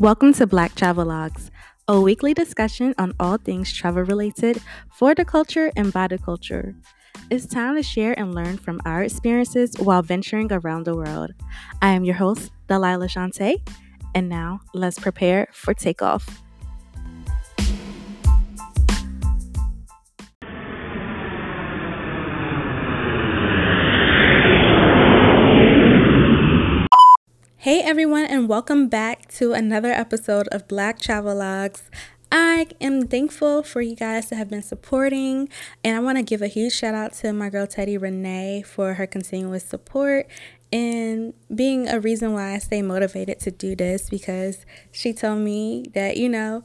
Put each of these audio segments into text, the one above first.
Welcome to Black Travelogues, a weekly discussion on all things travel related for the culture and by the culture. It's time to share and learn from our experiences while venturing around the world. I am your host, Delilah Shante, and now let's prepare for takeoff. Hey everyone, and welcome back to another episode of Black Travelogues. I am thankful for you guys to have been supporting, and I want to give a huge shout out to my girl Teddy Renee for her continuous support and being a reason why I stay motivated to do this because she told me that, you know,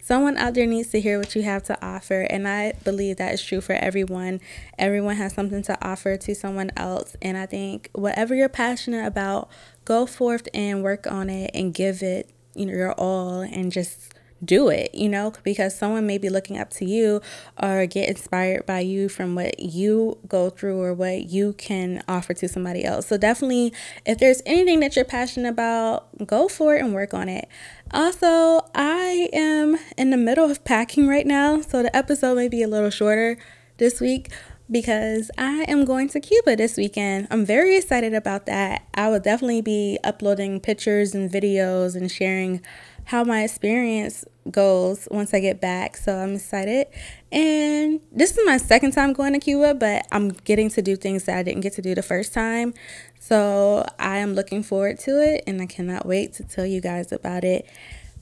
someone out there needs to hear what you have to offer and i believe that is true for everyone everyone has something to offer to someone else and i think whatever you're passionate about go forth and work on it and give it you know your all and just do it, you know, because someone may be looking up to you or get inspired by you from what you go through or what you can offer to somebody else. So, definitely, if there's anything that you're passionate about, go for it and work on it. Also, I am in the middle of packing right now, so the episode may be a little shorter this week because I am going to Cuba this weekend. I'm very excited about that. I will definitely be uploading pictures and videos and sharing how my experience goes once I get back. So I'm excited. And this is my second time going to Cuba, but I'm getting to do things that I didn't get to do the first time. So I am looking forward to it and I cannot wait to tell you guys about it.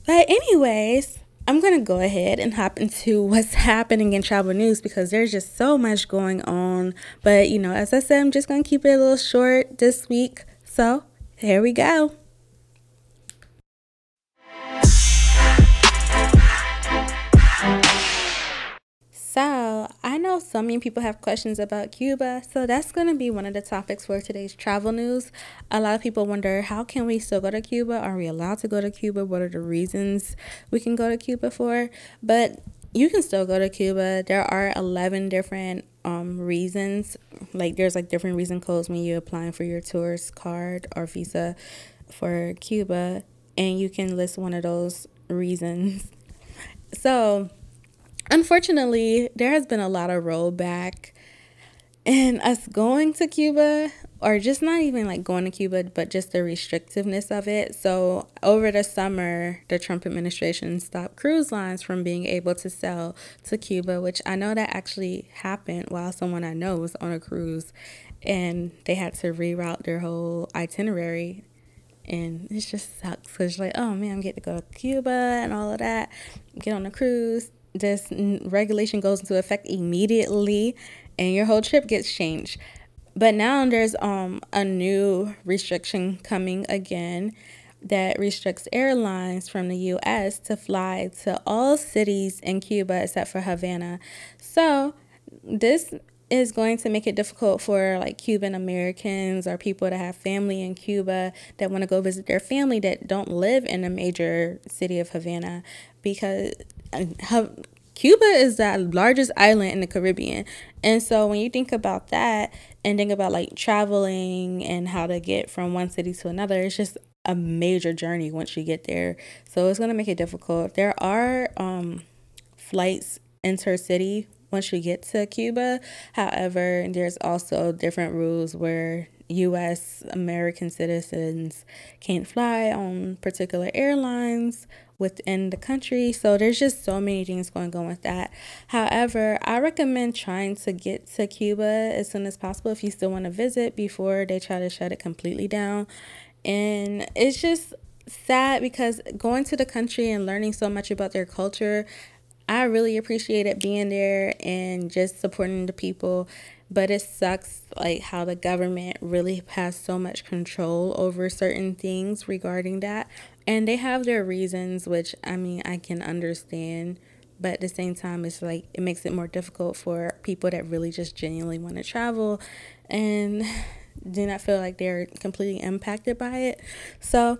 But, anyways, I'm going to go ahead and hop into what's happening in travel news because there's just so much going on. But, you know, as I said, I'm just going to keep it a little short this week. So, here we go. Know so many people have questions about Cuba, so that's going to be one of the topics for today's travel news. A lot of people wonder how can we still go to Cuba? Are we allowed to go to Cuba? What are the reasons we can go to Cuba for? But you can still go to Cuba. There are 11 different um, reasons. Like there's like different reason codes when you're applying for your tourist card or visa for Cuba, and you can list one of those reasons. So, unfortunately, there has been a lot of rollback in us going to Cuba, or just not even like going to Cuba, but just the restrictiveness of it. So, over the summer, the Trump administration stopped cruise lines from being able to sell to Cuba, which I know that actually happened while someone I know was on a cruise and they had to reroute their whole itinerary. And it just sucks because like, oh man, I'm getting to go to Cuba and all of that, get on a cruise this regulation goes into effect immediately and your whole trip gets changed. But now there's um a new restriction coming again that restricts airlines from the US to fly to all cities in Cuba except for Havana. So, this is going to make it difficult for like Cuban Americans or people that have family in Cuba that want to go visit their family that don't live in a major city of Havana because Cuba is the largest island in the Caribbean. And so when you think about that and think about like traveling and how to get from one city to another, it's just a major journey once you get there. So it's going to make it difficult. There are um, flights intercity once you get to Cuba. However, there's also different rules where US American citizens can't fly on particular airlines within the country. So there's just so many things going on with that. However, I recommend trying to get to Cuba as soon as possible if you still want to visit before they try to shut it completely down. And it's just sad because going to the country and learning so much about their culture, I really appreciated being there and just supporting the people but it sucks like how the government really has so much control over certain things regarding that. And they have their reasons which i mean i can understand. But at the same time it's like it makes it more difficult for people that really just genuinely want to travel. And do not feel like they're completely impacted by it. So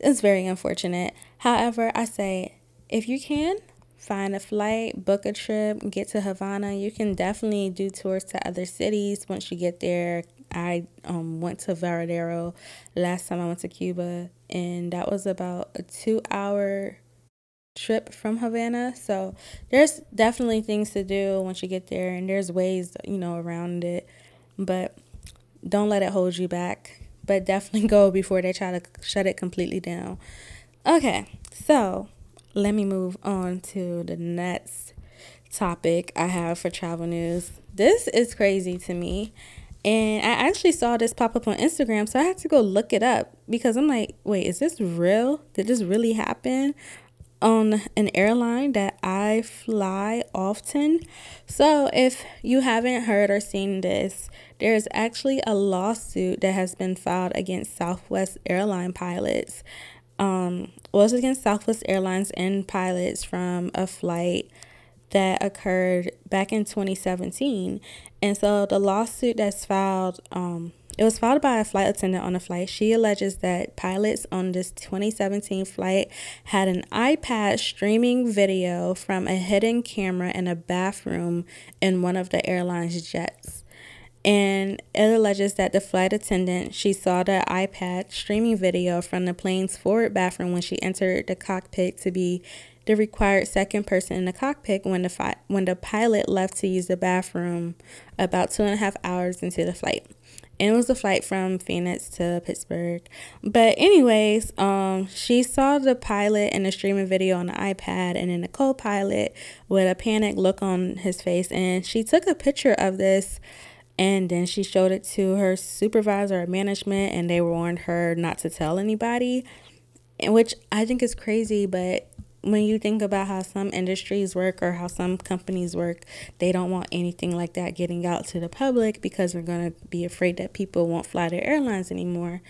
it's very unfortunate. However i say if you can find a flight, book a trip, get to Havana. You can definitely do tours to other cities once you get there. I um, went to Varadero last time I went to Cuba. and that was about a two hour trip from Havana. So there's definitely things to do once you get there, and there's ways, you know, around it. But don't let it hold you back. But definitely go before they try to shut it completely down. Okay, so let me move on to the next topic I have for travel news. This is crazy to me. And I actually saw this pop up on Instagram, so I had to go look it up because I'm like, wait, is this real? Did this really happen? on an airline that I fly often. So, if you haven't heard or seen this, there's actually a lawsuit that has been filed against Southwest airline pilots. Um, was against Southwest Airlines and pilots from a flight that occurred back in 2017. And so the lawsuit that's filed um, it was filed by a flight attendant on a flight. She alleges that pilots on this 2017 flight had an iPad streaming video from a hidden camera in a bathroom in one of the airline's jets. And it alleges that the flight attendant, she saw the iPad streaming video from the plane's forward bathroom when she entered the cockpit to be the required second person in the cockpit when the fi- when the pilot left to use the bathroom about two and a half hours into the flight and it was a flight from Phoenix to Pittsburgh. But anyways, um, she saw the pilot in the streaming video on the iPad, and then the co-pilot with a panicked look on his face, and she took a picture of this. And then she showed it to her supervisor or management, and they warned her not to tell anybody, which I think is crazy. But when you think about how some industries work or how some companies work, they don't want anything like that getting out to the public because they're going to be afraid that people won't fly their airlines anymore.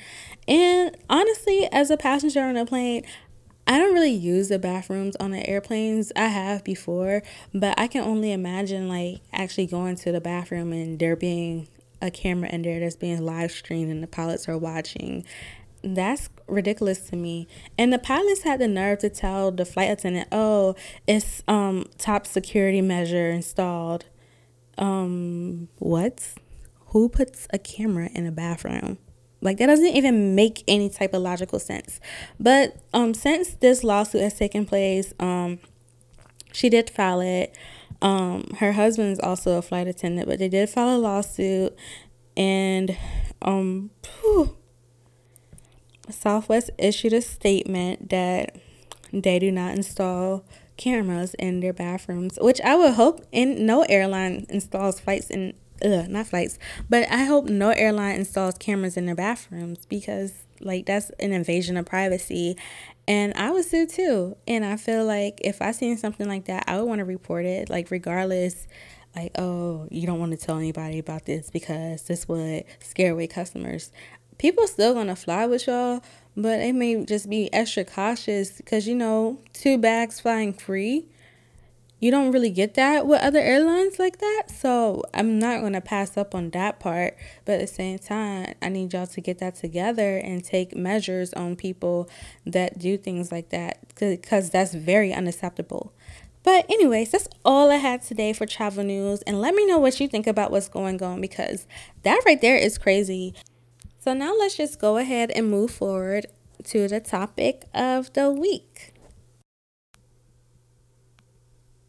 And honestly, as a passenger on a plane, I don't really use the bathrooms on the airplanes. I have before, but I can only imagine like actually going to the bathroom and there being a camera in there that's being live streamed and the pilots are watching that's ridiculous to me. And the pilots had the nerve to tell the flight attendant, "Oh, it's um top security measure installed." Um, what? Who puts a camera in a bathroom? Like that doesn't even make any type of logical sense. But um, since this lawsuit has taken place, um, she did file it. Um, her husband is also a flight attendant, but they did file a lawsuit, and um, whew, Southwest issued a statement that they do not install cameras in their bathrooms, which I would hope in no airline installs flights in ugh, not flights, but I hope no airline installs cameras in their bathrooms because like that's an invasion of privacy. And I would sue too. And I feel like if I seen something like that, I would want to report it, like regardless like, oh, you don't want to tell anybody about this because this would scare away customers people still gonna fly with y'all, but they may just be extra cautious because you know, two bags flying free. You don't really get that with other airlines like that. So I'm not gonna pass up on that part. But at the same time, I need y'all to get that together and take measures on people that do things like that because that's very unacceptable. But, anyways, that's all I had today for travel news. And let me know what you think about what's going on because that right there is crazy. So now let's just go ahead and move forward to the topic of the week. just to flex on them. We ain't really got it like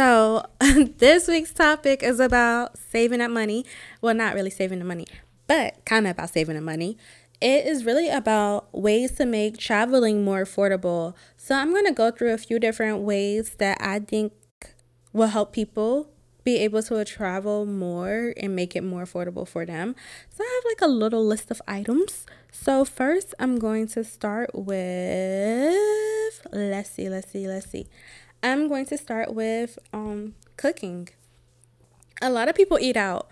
so, this week's topic is about saving up money. Well, not really saving the money, but kind of about saving the money. It is really about ways to make traveling more affordable. So, I'm going to go through a few different ways that I think will help people be able to travel more and make it more affordable for them. So, I have like a little list of items. So, first, I'm going to start with let's see, let's see, let's see. I'm going to start with um, cooking. A lot of people eat out,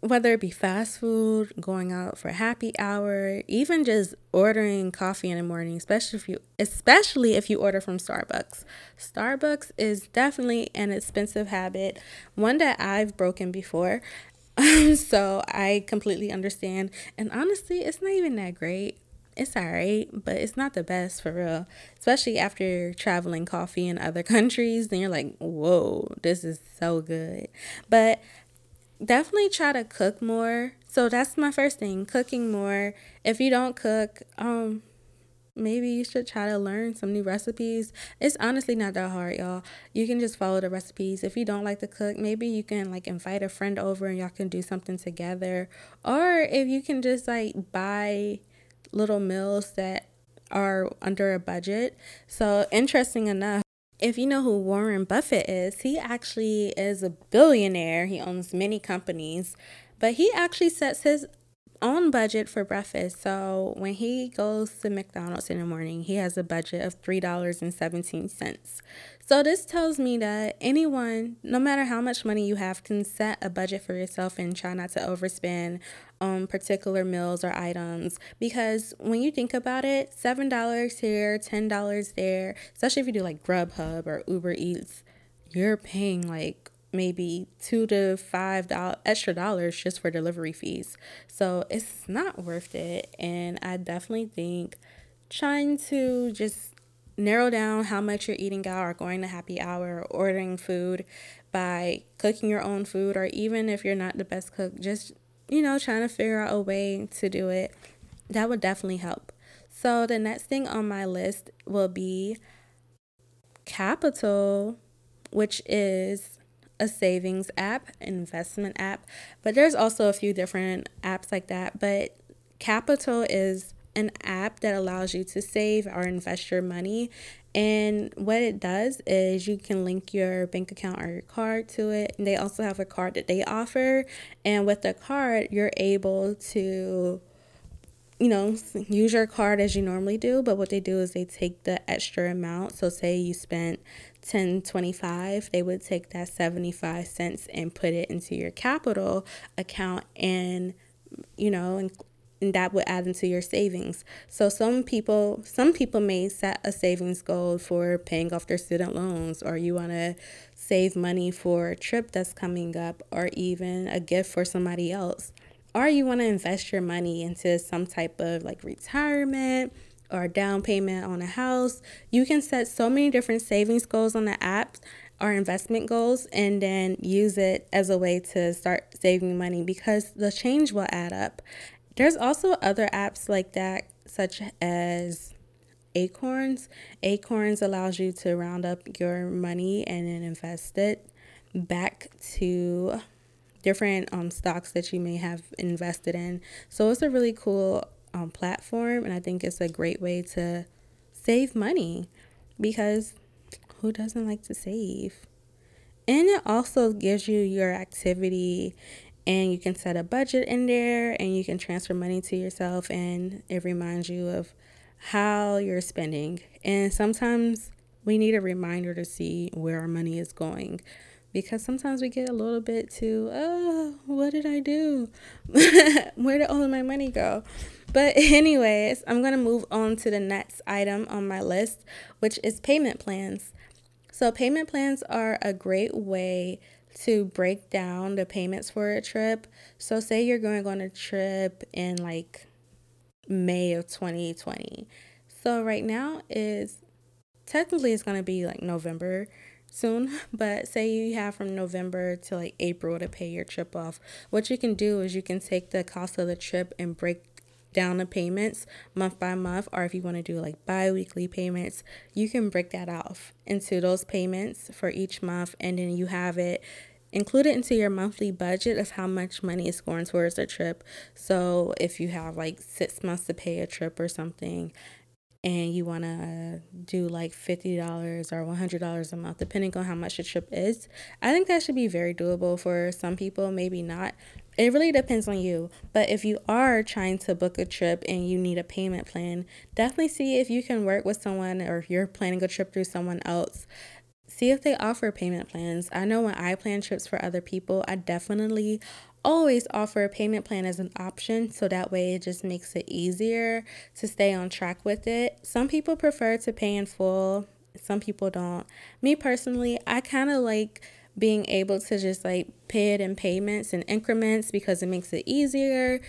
whether it be fast food, going out for a happy hour, even just ordering coffee in the morning, especially if you especially if you order from Starbucks. Starbucks is definitely an expensive habit, one that I've broken before. Um, so I completely understand. And honestly, it's not even that great. It's all right, but it's not the best for real. Especially after traveling coffee in other countries, then you're like, whoa, this is so good. But definitely try to cook more. So that's my first thing, cooking more. If you don't cook, um, maybe you should try to learn some new recipes. It's honestly not that hard, y'all. You can just follow the recipes. If you don't like to cook, maybe you can like invite a friend over and y'all can do something together. Or if you can just like buy little meals that are under a budget. So, interesting enough, if you know who Warren Buffett is, he actually is a billionaire. He owns many companies, but he actually sets his own budget for breakfast. So when he goes to McDonald's in the morning, he has a budget of $3.17. So this tells me that anyone, no matter how much money you have, can set a budget for yourself and try not to overspend on particular meals or items. Because when you think about it, $7 here, $10 there, especially if you do like Grubhub or Uber Eats, you're paying like maybe two to five dollars extra dollars just for delivery fees. So it's not worth it. And I definitely think trying to just narrow down how much you're eating out or going to happy hour or ordering food by cooking your own food or even if you're not the best cook, just you know, trying to figure out a way to do it. That would definitely help. So the next thing on my list will be Qapital, which is a savings app, investment app, but there's also a few different apps like that. But Qapital is an app that allows you to save or invest your money. And what it does is you can link your bank account or your card to it. And they also have a card that they offer. And with the card, you're able to you know, use your card as you normally do, but what they do is they take the extra amount. So say you spent 1025, they would take that 75 cents and put it into your Qapital account and you know, and, that would add into your savings. So some people some people may set a savings goal for paying off their student loans or you want to save money for a trip that's coming up or even a gift for somebody else or you want to invest your money into some type of like retirement or down payment on a house, you can set so many different savings goals on the app or investment goals and then use it as a way to start saving money because the change will add up. There's also other apps like that, such as Acorns. Acorns allows you to round up your money and then invest it back to different um, stocks that you may have invested in. So it's a really cool um, platform, and I think it's a great way to save money because who doesn't like to save? And it also gives you your activity and you can set a budget in there and you can transfer money to yourself and it reminds you of how you're spending. And sometimes we need a reminder to see where our money is going because sometimes we get a little bit too, oh, what did I do? Where did all of my money go? But, anyways, I'm going to move on to the next item on my list, which is payment plans. So, payment plans are a great way to break down the payments for a trip. So, say you're going on a trip in like May of 2020. So, right now is technically it's going to be like November soon, but say you have from November to like April to pay your trip off. What you can do is you can take the cost of the trip and break down the payments month by month, or if you want to do like bi weekly payments, you can break that off into those payments for each month, and then you have it include it into your monthly budget of how much money is going towards a trip. So if you have like six months to pay a trip or something, and you want to do like $50 or $100 a month, depending on how much the trip is, I think that should be very doable for some people, maybe not. It really depends on you. But if you are trying to book a trip and you need a payment plan, definitely see if you can work with someone or if you're planning a trip through someone else see if they offer payment plans. I know when I plan trips for other people, I definitely always offer a payment plan as an option so that way it just makes it easier to stay on track with it. Some people prefer to pay in full, some people don't. Me personally, I kind of like being able to just like pay it in payments and increments because it makes it easier.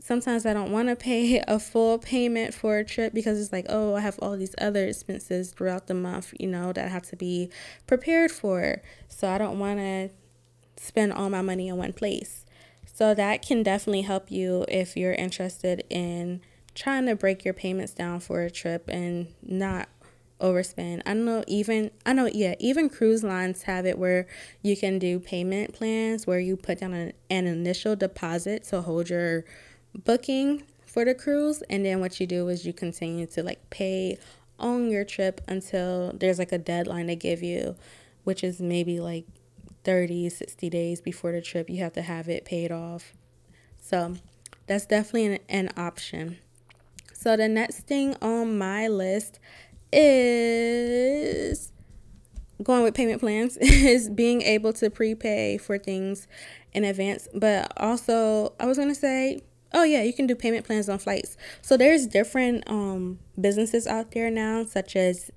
Sometimes I don't want to pay a full payment for a trip because it's like, oh, I have all these other expenses throughout the month, you know, that I have to be prepared for. So I don't want to spend all my money in one place. So that can definitely help you if you're interested in trying to break your payments down for a trip and not overspend. I don't know even I know yeah, even cruise lines have it where you can do payment plans where you put down an, an initial deposit to hold your booking for the cruise and then what you do is you continue to like pay on your trip until there's like a deadline they give you, which is maybe like 30, 60 days before the trip, you have to have it paid off. So that's definitely an, an option. So the next thing on my list is going with payment plans is being able to prepay for things in advance. But also, I was going to say, oh yeah, you can do payment plans on flights. So there's different um, businesses out there now, such as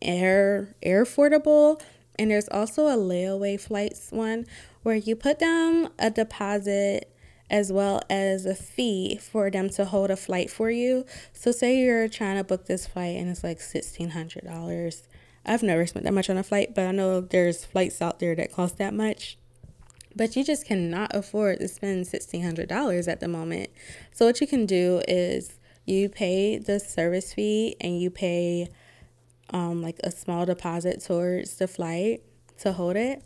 Air Airfordable, and there's also a layaway flights one where you put down a deposit as well as a fee for them to hold a flight for you. So say you're trying to book this flight and it's like $1600. I've never spent that much on a flight, but I know there's flights out there that cost that much. But you just cannot afford to spend $1600 at the moment. So what you can do is you pay the service fee and you pay um, like a small deposit towards the flight to hold it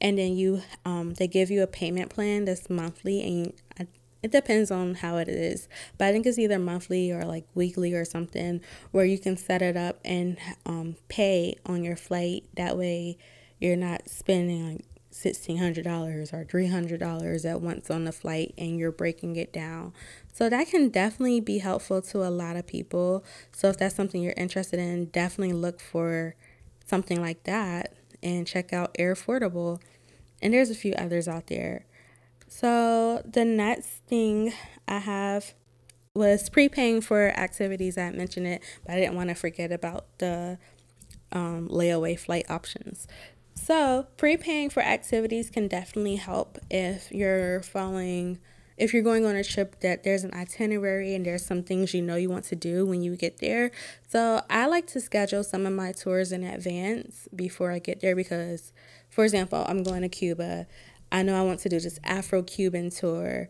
and then you um, they give you a payment plan that's monthly and I, it depends on how it is. But i think it's either monthly or like weekly or something where you can set it up and um, pay on your flight. That way you're not spending like $1600 or $300 at once on the flight and you're breaking it down. So that can definitely be helpful to a lot of people. So if that's something you're interested in, definitely look for something like that and check out Airfordable. And there's a few others out there. So the next thing I have was prepaying for activities. I mentioned it, but I didn't want to forget about the um, layaway flight options. So prepaying for activities can definitely help if you're following if you're going on a trip that there's an itinerary and there's some things you know you want to do when you get there. So I like to schedule some of my tours in advance before I get there because for example, I'm going to Cuba. I know I want to do this Afro-Cuban tour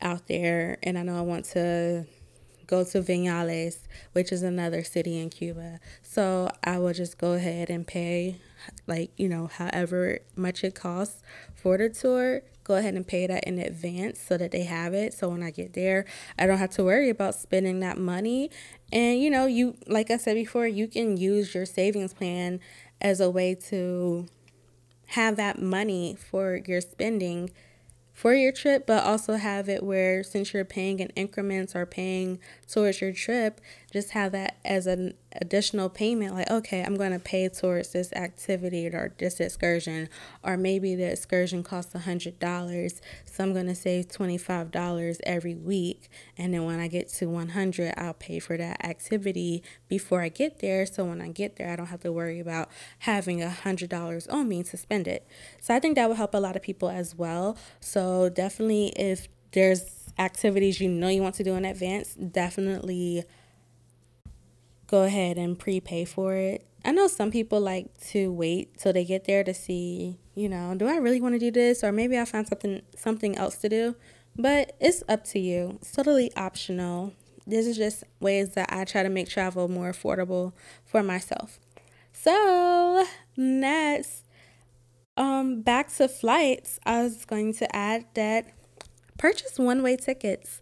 out there and I know I want to go to Vinales, which is another city in Cuba. So I will just go ahead and pay like, you know, however much it costs for the tour go ahead and pay that in advance so that they have it. So when I get there, I don't have to worry about spending that money. And you know, you like I said before, you can use your savings plan as a way to have that money for your spending for your trip, but also have it where since you're paying in increments or paying towards your trip, just have that as an additional payment. Like, okay, I'm going to pay towards this activity or this excursion, or maybe the excursion costs a $100, so I'm going to save $25 every week. And then when I get to 100, I'll pay for that activity before I get there. So when I get there, I don't have to worry about having a $100 on me to spend it. So I think that will help a lot of people as well. So definitely, if there's activities you know you want to do in advance, definitely go ahead and prepay for it. I know some people like to wait till they get there to see, you know, do I really want to do this or maybe I'll find something something else to do. But it's up to you. It's totally optional. This is just ways that I try to make travel more affordable for myself. So, next um back to flights, I was going to add that purchase one-way tickets.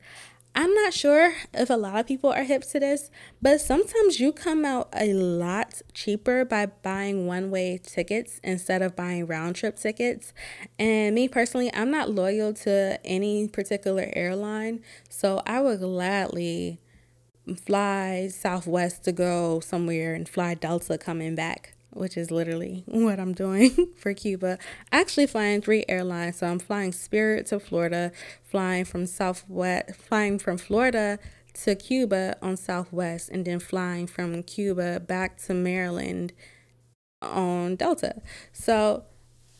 I'm not sure if a lot of people are hip to this, but sometimes you come out a lot cheaper by buying one way tickets instead of buying round trip tickets. And me personally, I'm not loyal to any particular airline, so I would gladly fly Southwest to go somewhere and fly Delta coming back which is literally what I'm doing for Cuba. Actually flying three airlines. So I'm flying Spirit to Florida, flying from Southwest, flying from Florida to Cuba on Southwest, and then flying from Cuba back to Maryland on Delta. So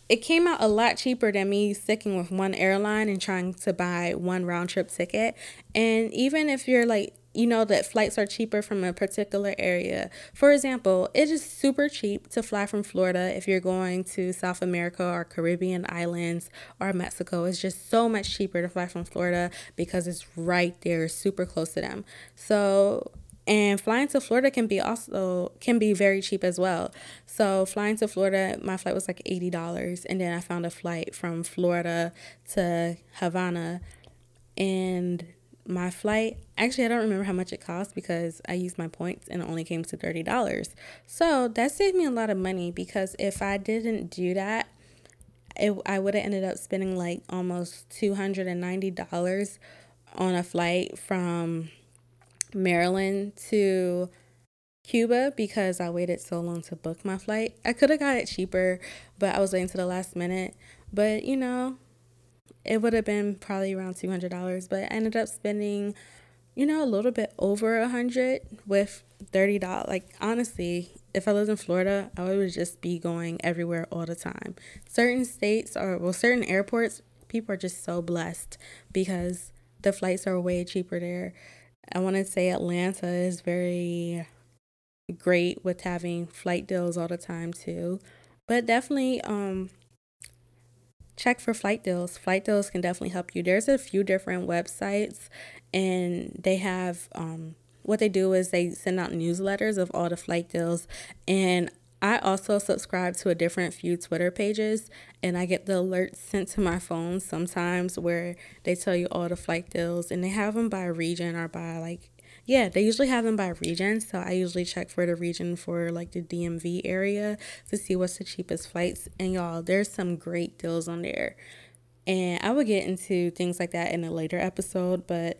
it came out a lot cheaper than me sticking with one airline and trying to buy one round trip ticket. And even if you're like you know that flights are cheaper from a particular area. For example, it is super cheap to fly from Florida if you're going to South America or Caribbean islands or Mexico. It's just so much cheaper to fly from Florida because it's right there, super close to them. So, and flying to Florida can be also can be very cheap as well. So flying to Florida, my flight was like eighty dollars, and then I found a flight from Florida to Havana, and my flight actually i don't remember how much it cost because i used my points and it only came to $30 so that saved me a lot of money because if i didn't do that it, i would have ended up spending like almost $290 on a flight from maryland to cuba because i waited so long to book my flight. I could have got it cheaper but i was waiting to the last minute. But you know it would have been probably around $200 but i ended up spending you know a little bit over a hundred with $30 like honestly if i lived in florida i would just be going everywhere all the time. Certain states or well certain airports people are just so blessed because the flights are way cheaper there. I want to say atlanta is very great with having flight deals all the time too. But definitely um check for flight deals. Flight deals can definitely help you. There's a few different websites, and they have um, what they do is they send out newsletters of all the flight deals. And I also subscribe to a different few Twitter pages, and I get the alerts sent to my phone sometimes where they tell you all the flight deals, and they have them by region or by like yeah, they usually have them by region. So I usually check for the region for like the DMV area to see what's the cheapest flights. And y'all, there's some great deals on there. And I will get into things like that in a later episode, but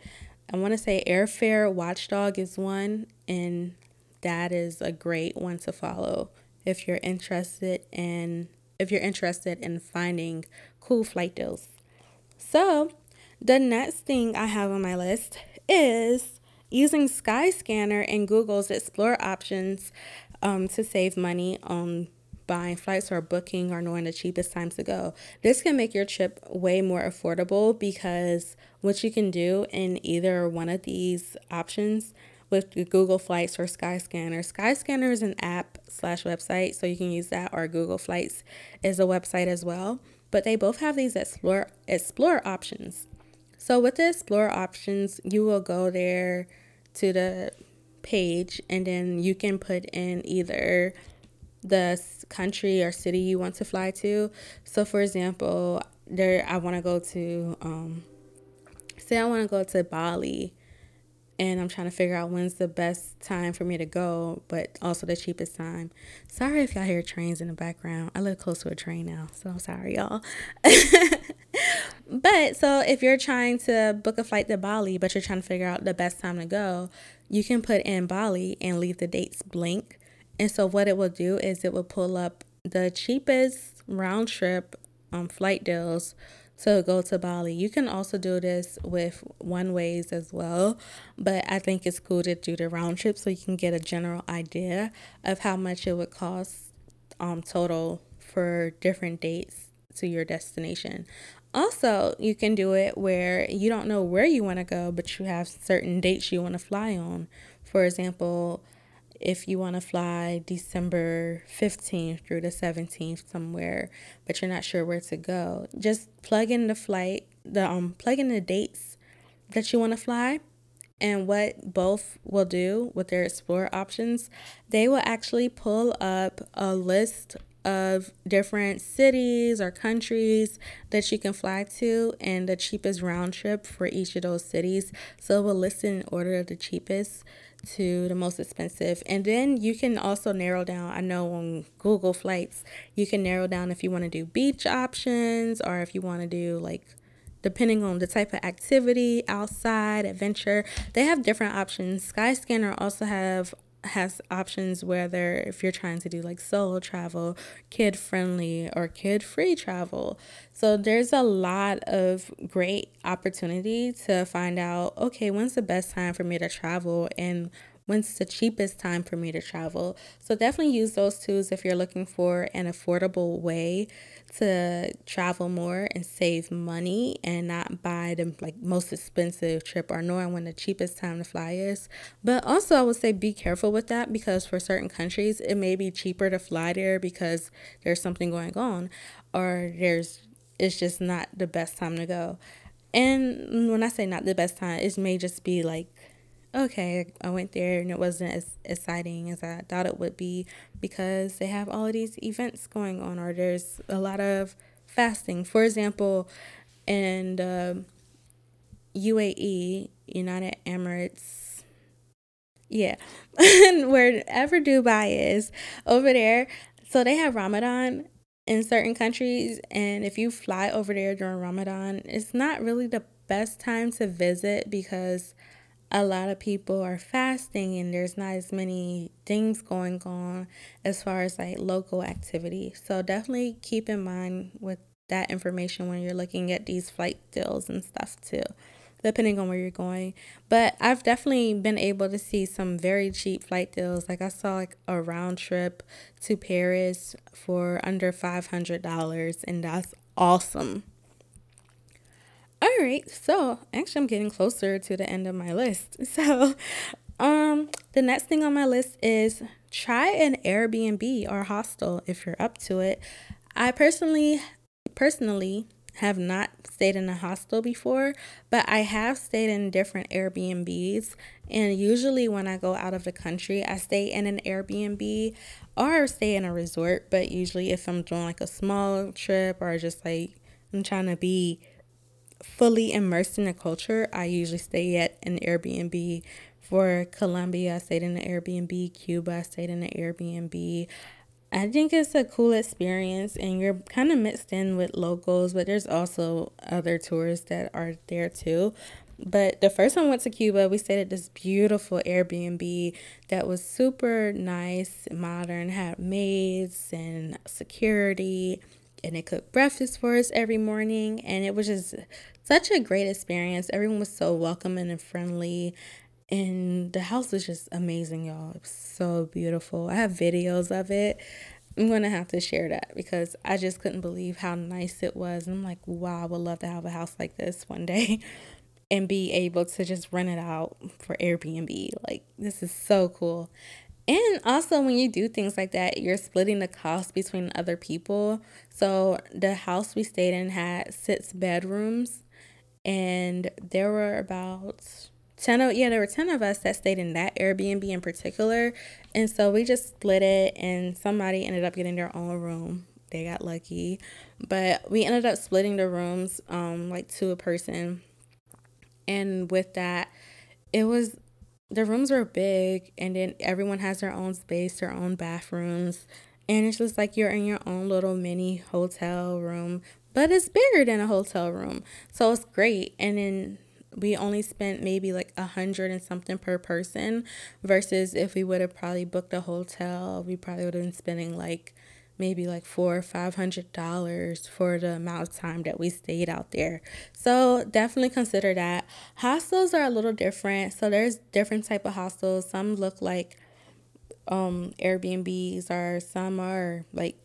I want to say Airfare Watchdog is one, and that is a great one to follow if you're interested in if you're interested in finding cool flight deals. So, the next thing I have on my list is using Skyscanner and Google's Explore options um, to save money on buying flights or booking or knowing the cheapest times to go. This can make your trip way more affordable because what you can do in either one of these options with Google Flights or Skyscanner. Skyscanner is an app slash website, so you can use that, or Google Flights is a website as well. But they both have these explore explore options. So with the explore options, you will go there to the page and then you can put in either the country or city you want to fly to. So for example, there I want to go to um say I want to go to Bali and I'm trying to figure out when's the best time for me to go, but also the cheapest time. Sorry if y'all hear trains in the background. I live close to a train now, so I'm sorry, y'all. but so if you're trying to book a flight to Bali, but you're trying to figure out the best time to go, you can put in Bali and leave the dates blank. And so what it will do is it will pull up the cheapest round trip um, flight deals to go to Bali. You can also do this with one ways as well, but I think it's cool to do the round trip so you can get a general idea of how much it would cost um total for different dates to your destination. Also, you can do it where you don't know where you want to go, but you have certain dates you want to fly on. For example, if you want to fly December 15th through the 17th somewhere, but you're not sure where to go, just plug in the flight, the um plug in the dates that you want to fly. And what both will do with their explore options, they will actually pull up a list of different cities or countries that you can fly to and the cheapest round trip for each of those cities. So we'll list in order of the cheapest to the most expensive. And then you can also narrow down. I know on Google Flights, you can narrow down if you want to do beach options or if you want to do like depending on the type of activity, outside, adventure. They have different options. Skyscanner also have has options whether if you're trying to do like solo travel, kid friendly or kid free travel. So there's a lot of great opportunity to find out okay, when's the best time for me to travel and when's the cheapest time for me to travel. So definitely use those tools if you're looking for an affordable way to travel more and save money and not buy the like most expensive trip or knowing when the cheapest time to fly is. But also I would say be careful with that because for certain countries it may be cheaper to fly there because there's something going on or there's it's just not the best time to go. And when I say not the best time, it may just be like okay, I went there and it wasn't as exciting as I thought it would be because they have all of these events going on, or there's a lot of fasting. For example, in the UAE, United Emirates, yeah, wherever Dubai is over there, so they have Ramadan in certain countries, and if you fly over there during Ramadan, it's not really the best time to visit because a lot of people are fasting and there's not as many things going on as far as like local activity. So definitely keep in mind with that information when you're looking at these flight deals and stuff too, depending on where you're going. But I've definitely been able to see some very cheap flight deals. Like I saw like a round trip to Paris for under $500 and that's awesome. All right, so actually, I'm getting closer to the end of my list. So, um, the next thing on my list is try an Airbnb or hostel if you're up to it. I personally, personally, have not stayed in a hostel before, but I have stayed in different Airbnbs. And usually, when I go out of the country, I stay in an Airbnb or stay in a resort. But usually, if I'm doing like a small trip or just like I'm trying to be fully immersed in the culture, I usually stay at an Airbnb. For Colombia, I stayed in an Airbnb. Cuba, I stayed in an Airbnb. I think it's a cool experience, and you're kind of mixed in with locals, but there's also other tourists that are there too. But the first time I went to Cuba, we stayed at this beautiful Airbnb that was super nice, modern, had maids and security, and they cooked breakfast for us every morning. And it was just such a great experience. Everyone was so welcoming and friendly. And the house was just amazing, y'all. It was so beautiful. I have videos of it. I'm gonna have to share that because I just couldn't believe how nice it was. And I'm like, wow, I would love to have a house like this one day and be able to just rent it out for Airbnb. Like, this is so cool. And also, when you do things like that, you're splitting the cost between other people. So, the house we stayed in had six bedrooms and there were about 10 of yeah there were 10 of us that stayed in that airbnb in particular. And so we just split it and somebody ended up getting their own room. They got lucky. But we ended up splitting the rooms um like to a person. And with that it was the rooms were big and then everyone has their own space their own bathrooms and it's just like you're in your own little mini hotel room but it's bigger than a hotel room. So it's great. And then we only spent maybe like a hundred and something per person versus if we would have probably booked a hotel, we probably would have been spending like maybe like four or five hundred dollars for the amount of time that we stayed out there. So definitely consider that. Hostels are a little different. So there's different type of hostels. Some look like um Airbnbs or some are like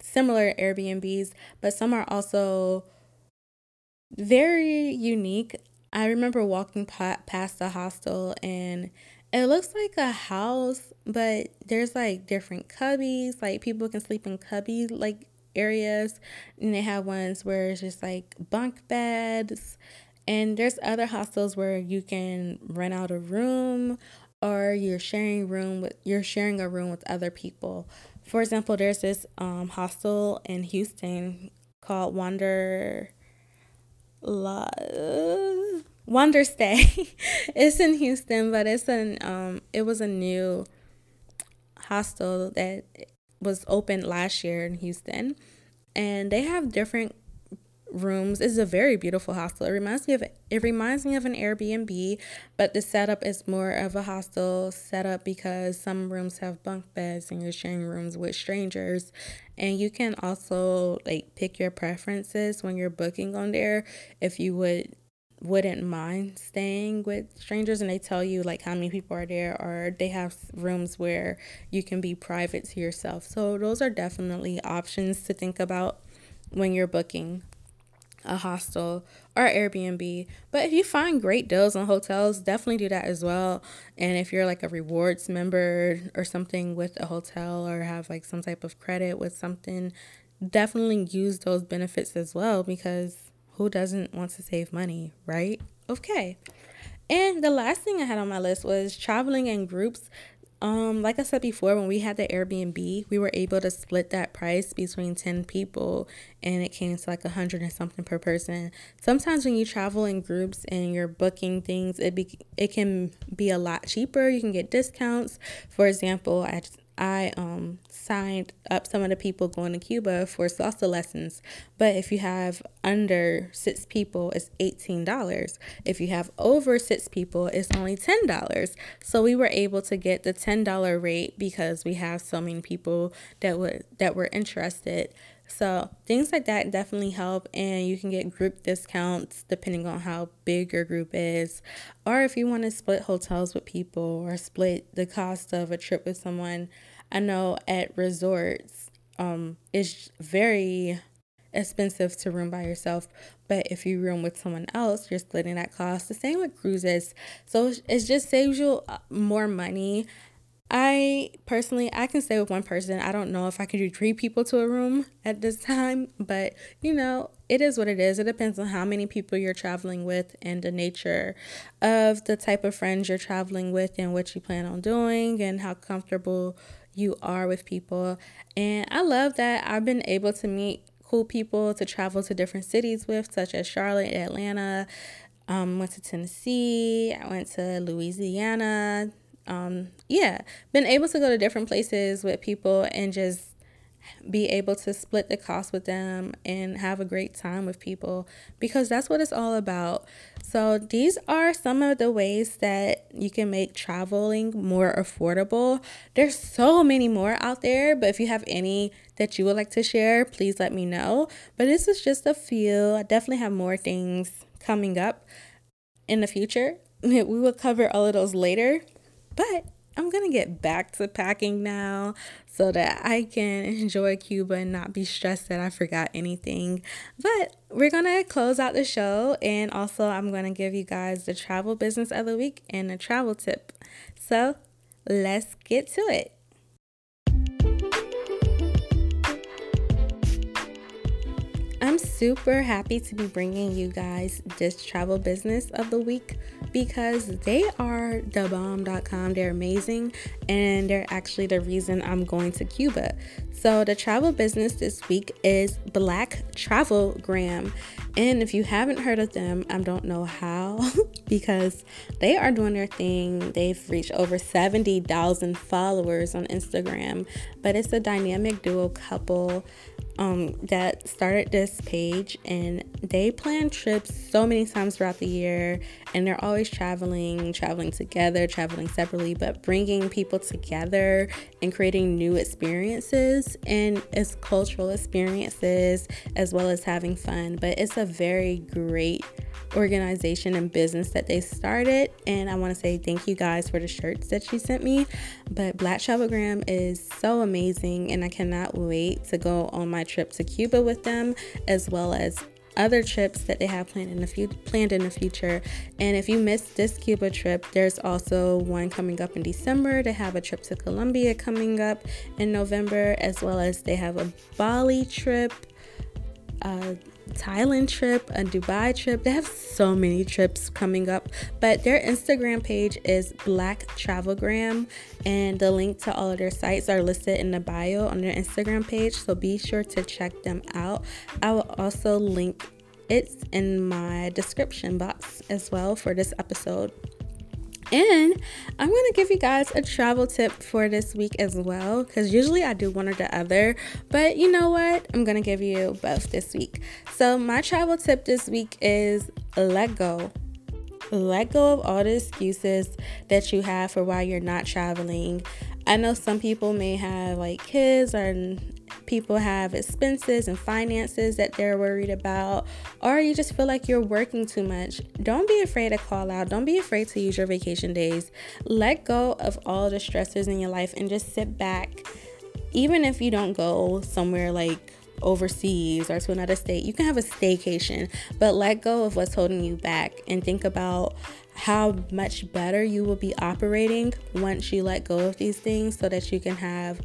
similar Airbnbs, but some are also very unique. I remember walking past the hostel and it looks like a house, but there's like different cubbies. Like people can sleep in cubby like areas, and they have ones where it's just like bunk beds. And there's other hostels where you can rent out a room or you're sharing room with you're sharing a room with other people. For example, there's this um, hostel in Houston called Wander La Wanderstay. it's in Houston, but it's an um it was a new hostel that was opened last year in Houston. And they have different rooms. It's a very beautiful hostel. It reminds me of it reminds me of an Airbnb, but the setup is more of a hostel setup because some rooms have bunk beds and you're sharing rooms with strangers. And you can also like pick your preferences when you're booking on there if you would wouldn't mind staying with strangers and they tell you like how many people are there or they have rooms where you can be private to yourself. So those are definitely options to think about when you're booking a hostel or Airbnb. But if you find great deals on hotels, definitely do that as well. And if you're like a rewards member or something with a hotel or have like some type of credit with something, definitely use those benefits as well because who doesn't want to save money, right? Okay. And the last thing I had on my list was traveling in groups. Um, like I said before, when we had the Airbnb, we were able to split that price between 10 people and it came to like a hundred and something per person. Sometimes when you travel in groups and you're booking things, it be it can be a lot cheaper. You can get discounts. For example, I I um, signed up some of the people going to Cuba for salsa lessons. But if you have under six people, it's $18. If you have over six people, it's only $10. So we were able to get the $10 rate because we have so many people that would that were interested. So things like that definitely help, and you can get group discounts depending on how big your group is, or if you want to split hotels with people or split the cost of a trip with someone. I know at resorts, um, it's very expensive to room by yourself, but if you room with someone else, you're splitting that cost. The same with cruises, so it just saves you uh, more money I personally, I can stay with one person. I don't know if I can do three people to a room at this time, but you know, it is what it is. It depends on how many people you're traveling with and the nature of the type of friends you're traveling with and what you plan on doing and how comfortable you are with people. And I love that I've been able to meet cool people to travel to different cities with, such as Charlotte, Atlanta. Um, went to Tennessee. I went to Louisiana, um, yeah, been able to go to different places with people and just be able to split the cost with them and have a great time with people because that's what it's all about. So, these are some of the ways that you can make traveling more affordable. There's so many more out there, but if you have any that you would like to share, please let me know. But this is just a few. I definitely have more things coming up in the future. We will cover all of those later. But I'm going to get back to packing now so that I can enjoy Cuba and not be stressed that I forgot anything. But we're going to close out the show and also I'm going to give you guys the travel business of the week and a travel tip. So let's get to it. I'm super happy to be bringing you guys this travel business of the week because they are the bomb.com. They're amazing and they're actually the reason I'm going to Cuba. So, the travel business this week is Black Travel Gram. And if you haven't heard of them, I don't know how because they are doing their thing. They've reached over 70,000 followers on Instagram, but it's a dynamic duo couple um, that started this page and they plan trips so many times throughout the year and they're always traveling traveling together traveling separately but bringing people together and creating new experiences and it's cultural experiences as well as having fun but it's a very great organization and business that they started. And I want to say thank you guys for the shirts that she sent me. But Black Travelgram is so amazing, and I cannot wait to go on my trip to Cuba with them, as well as other trips that they have planned in the future planned in the future. And if you missed this Cuba trip, there's also one coming up in December. They have a trip to Colombia coming up in November, as well as they have a Bali trip. Uh, Thailand trip, a Dubai trip. They have so many trips coming up, but their Instagram page is Black Travelgram, and the link to all of their sites are listed in the bio on their Instagram page. So be sure to check them out. I will also link it in my description box as well for this episode. And I'm going to give you guys a travel tip for this week as well, because usually I do one or the other. But you know what? I'm going to give you both this week. So, my travel tip this week is let go. Let go of all the excuses that you have for why you're not traveling. I know some people may have like kids or people have expenses and finances that they're worried about, or you just feel like you're working too much, don't be afraid to call out. Don't be afraid to use your vacation days. Let go of all the stressors in your life and just sit back. Even if you don't go somewhere like overseas or to another state, you can have a staycation, but let go of what's holding you back and think about how much better you will be operating once you let go of these things so that you can have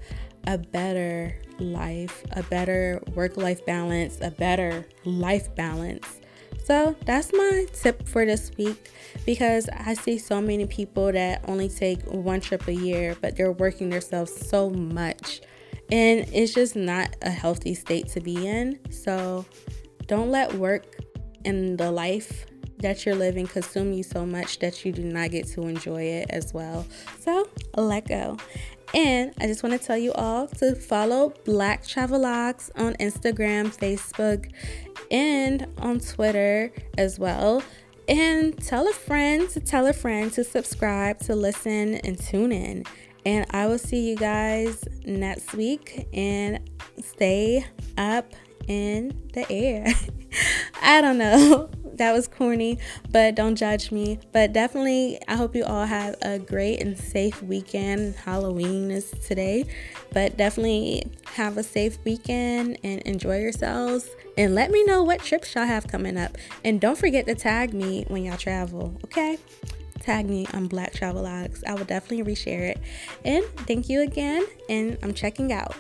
a better life, a better work life balance, a better life balance. So that's my tip for this week because I see so many people that only take one trip a year, but they're working themselves so much. And it's just not a healthy state to be in. So don't let work and the life that you're living consume you so much that you do not get to enjoy it as well. So let go. And I just want to tell you all to follow Black Travelogues on Instagram, Facebook, and on Twitter as well. And tell a friend to tell a friend to subscribe, to listen, and tune in. And I will see you guys next week. And stay up in the air. I don't know. that was corny, but don't judge me. But definitely, I hope you all have a great and safe weekend. Halloween is today, but definitely have a safe weekend and enjoy yourselves. And let me know what trips y'all have coming up. And don't forget to tag me when y'all travel, okay? Tag me on Black Travelogues. I will definitely reshare it. And thank you again, and I'm checking out.